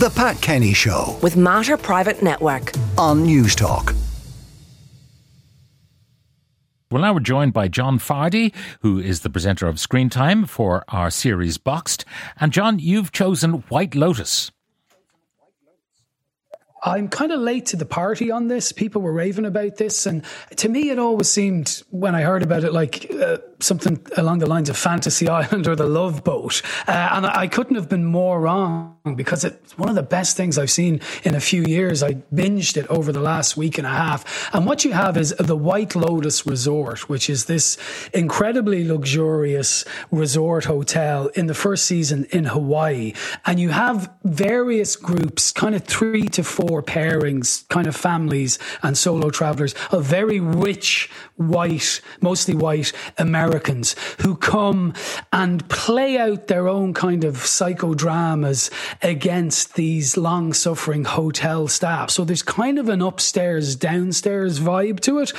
The Pat Kenny Show with Mater Private Network. on Newstalk. Well, now we're joined by John Fardy, who is the presenter of Screentime for our series Boxed. And John, you've chosen White Lotus. I'm kind of late to the party on this. People were raving about this, and to me, it always seemed when I heard about it like uh, something along the lines of Fantasy Island or The Love Boat. Uh, and I couldn't have been more wrong because it's one of the best things I've seen in a few years. I binged it over the last week and a half, and what you have is the White Lotus Resort, which is this incredibly luxurious resort hotel in the first season in Hawaii, and you have various groups, kind of three to four pairings, kind of families and solo travelers of very rich white, mostly white Americans who come and play out their own kind of psychodramas against these long suffering hotel staff. So there's kind of an upstairs, downstairs vibe to it,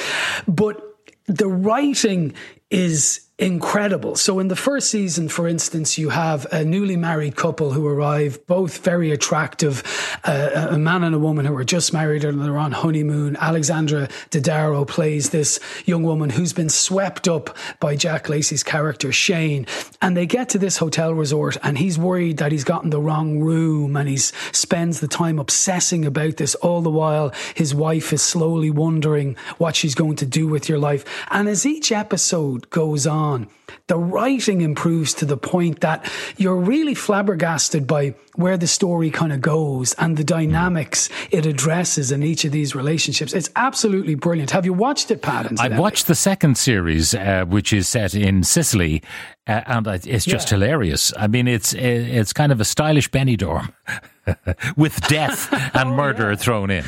but the writing is incredible. So in the first season, for instance, you have a newly married couple who arrive, both very attractive, uh, a man and a woman who are just married and they're on honeymoon. Alexandra Daddario plays this young woman who's been swept up by Jack Lacy's character Shane, and they get to this hotel resort, and he's worried that he's gotten the wrong room, and he spends the time obsessing about this. All the while, his wife is slowly wondering what she's going to do with your life, and as each episode goes on the writing improves to the point that you're really flabbergasted by where the story kind of goes and the dynamics it addresses in each of these relationships. It's absolutely brilliant. Have you watched it, Pat? I've watched the second series, uh, which is set in Sicily, uh, and it's just Yeah. hilarious. I mean, it's it's kind of a stylish Benidorm with death and murder thrown in.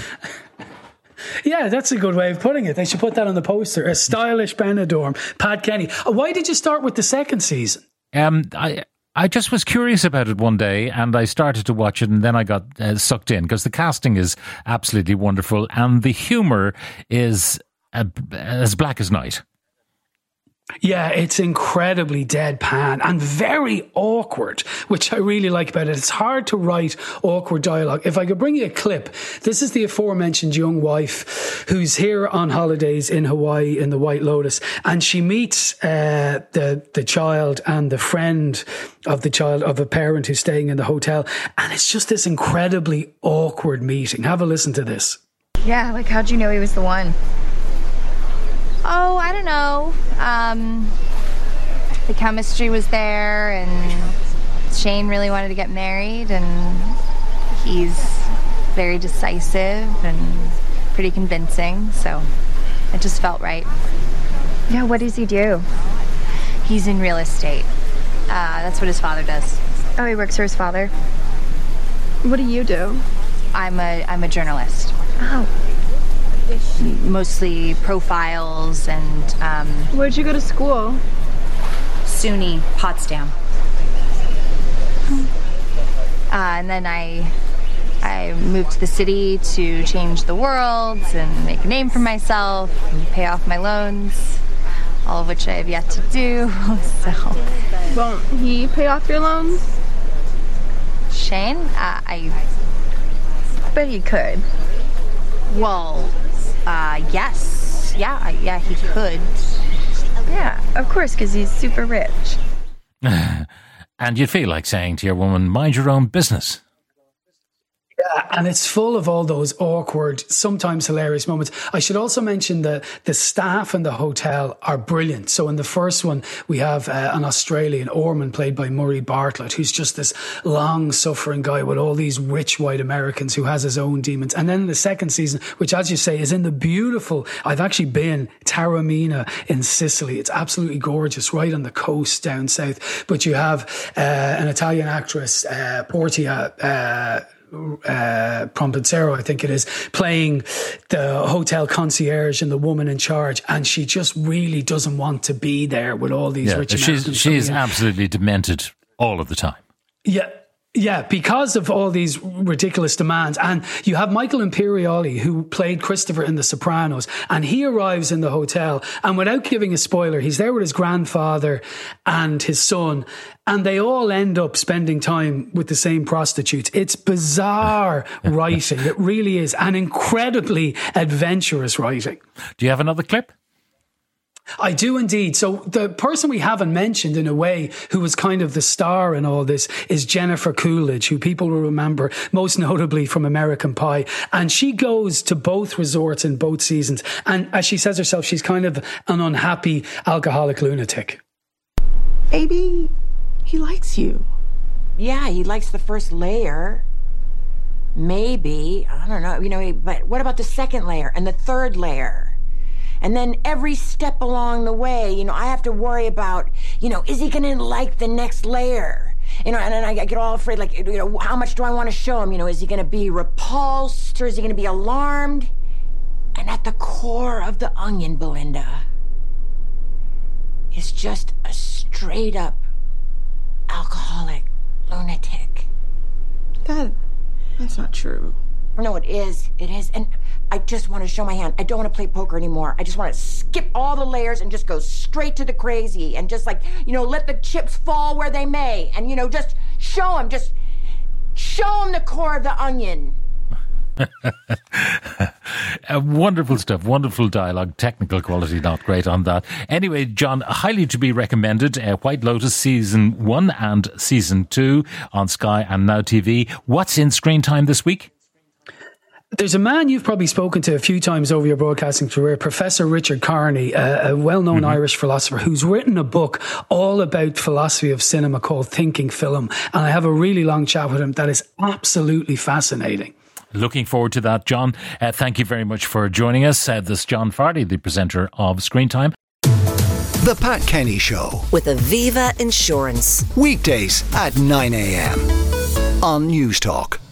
Yeah, that's a good way of putting it. They should put that on the poster. A stylish Benidorm. Pat Kenny. Uh, Why did you start with the second season? Um, I I just was curious about it one day, and I started to watch it, and then I got uh, sucked in because the casting is absolutely wonderful, and the humor is uh, as black as night. Yeah, it's incredibly deadpan and very awkward, which I really like about it. It's hard to write awkward dialogue. If I could bring you a clip, this is the aforementioned young wife who's here on holidays in Hawaii in the White Lotus, and she meets uh, the the child and the friend of the child of a parent who's staying in the hotel, and it's just this incredibly awkward meeting. Have a listen to this. Yeah, like how'd you know he was the one? Oh, I don't know. Um, the chemistry was there, and Shane really wanted to get married, and he's very decisive and pretty convincing, so it just felt right. Yeah, what does he do? He's in real estate. Uh, that's what his father does. Oh, he works for his father. What do you do? I'm a I'm a journalist. Oh, Mostly profiles and um, where'd you go to school? SUNY Potsdam. Uh, and then I I moved to the city to change the world and make a name for myself and pay off my loans, all of which I have yet to do. So, Won't he pay off your loans? Shane, uh, I Bet he could. well, uh, yes, yeah, yeah, he could. Yeah, of course, because he's super rich. And you'd feel like saying to your woman, mind your own business. Yeah, and it's full of all those awkward, sometimes hilarious moments. I should also mention that the staff in the hotel are brilliant. So in the first one, we have uh, an Australian, Armond, played by Murray Bartlett, who's just this long-suffering guy with all these rich white Americans who has his own demons. And then the second season, which, as you say, is in the beautiful, I've actually been Taormina in Sicily. It's absolutely gorgeous, right on the coast down south. But you have uh, an Italian actress, uh, Portia. Uh, uh, Prompensero, I think it is, playing the hotel concierge and the woman in charge, and she just really doesn't want to be there with all these Yeah, rich she's she's absolutely demented all of the time. Yeah. Yeah, because of all these ridiculous demands. And you have Michael Imperioli, who played Christopher in The Sopranos, and he arrives in the hotel. And without giving a spoiler, he's there with his grandfather and his son, and they all end up spending time with the same prostitutes. It's bizarre writing. It really is, and incredibly adventurous writing. Do you have another clip? I do indeed. So the person we haven't mentioned in a way who was kind of the star in all this is Jennifer Coolidge, who people will remember most notably from American Pie. And she goes to both resorts in both seasons. And as she says herself, she's kind of an unhappy alcoholic lunatic. Maybe he likes you. Yeah, he likes the first layer. Maybe. I don't know. You know, but what about the second layer and the third layer? And then every step along the way, you know, I have to worry about, you know, is he going to like the next layer? You know, and then I get all afraid, like, you know, how much do I want to show him? You know, is he going to be repulsed or is he going to be alarmed? And at the core of the onion, Belinda, is just a straight up alcoholic lunatic. That, that's not true. No, it is. It is. And I just want to show my hand. I don't want to play poker anymore. I just want to skip all the layers and just go straight to the crazy and just like, you know, let the chips fall where they may and, you know, just show them, just show them the core of the onion. uh, wonderful stuff, wonderful dialogue, technical quality not great on that. Anyway, John, highly to be recommended. Uh, White Lotus season one and season two on Sky and Now TV. What's in screen time this week? There's a man you've probably spoken to a few times over your broadcasting career, Professor Richard Kearney, a, a well known mm-hmm. Irish philosopher who's written a book all about philosophy of cinema called Thinking Film. And I have a really long chat with him that is absolutely fascinating. Looking forward to that, John. Uh, thank you very much for joining us. Uh, this is John Fardy, the presenter of Screentime. The Pat Kenny Show with Aviva Insurance. Weekdays at 9 a.m. on Newstalk.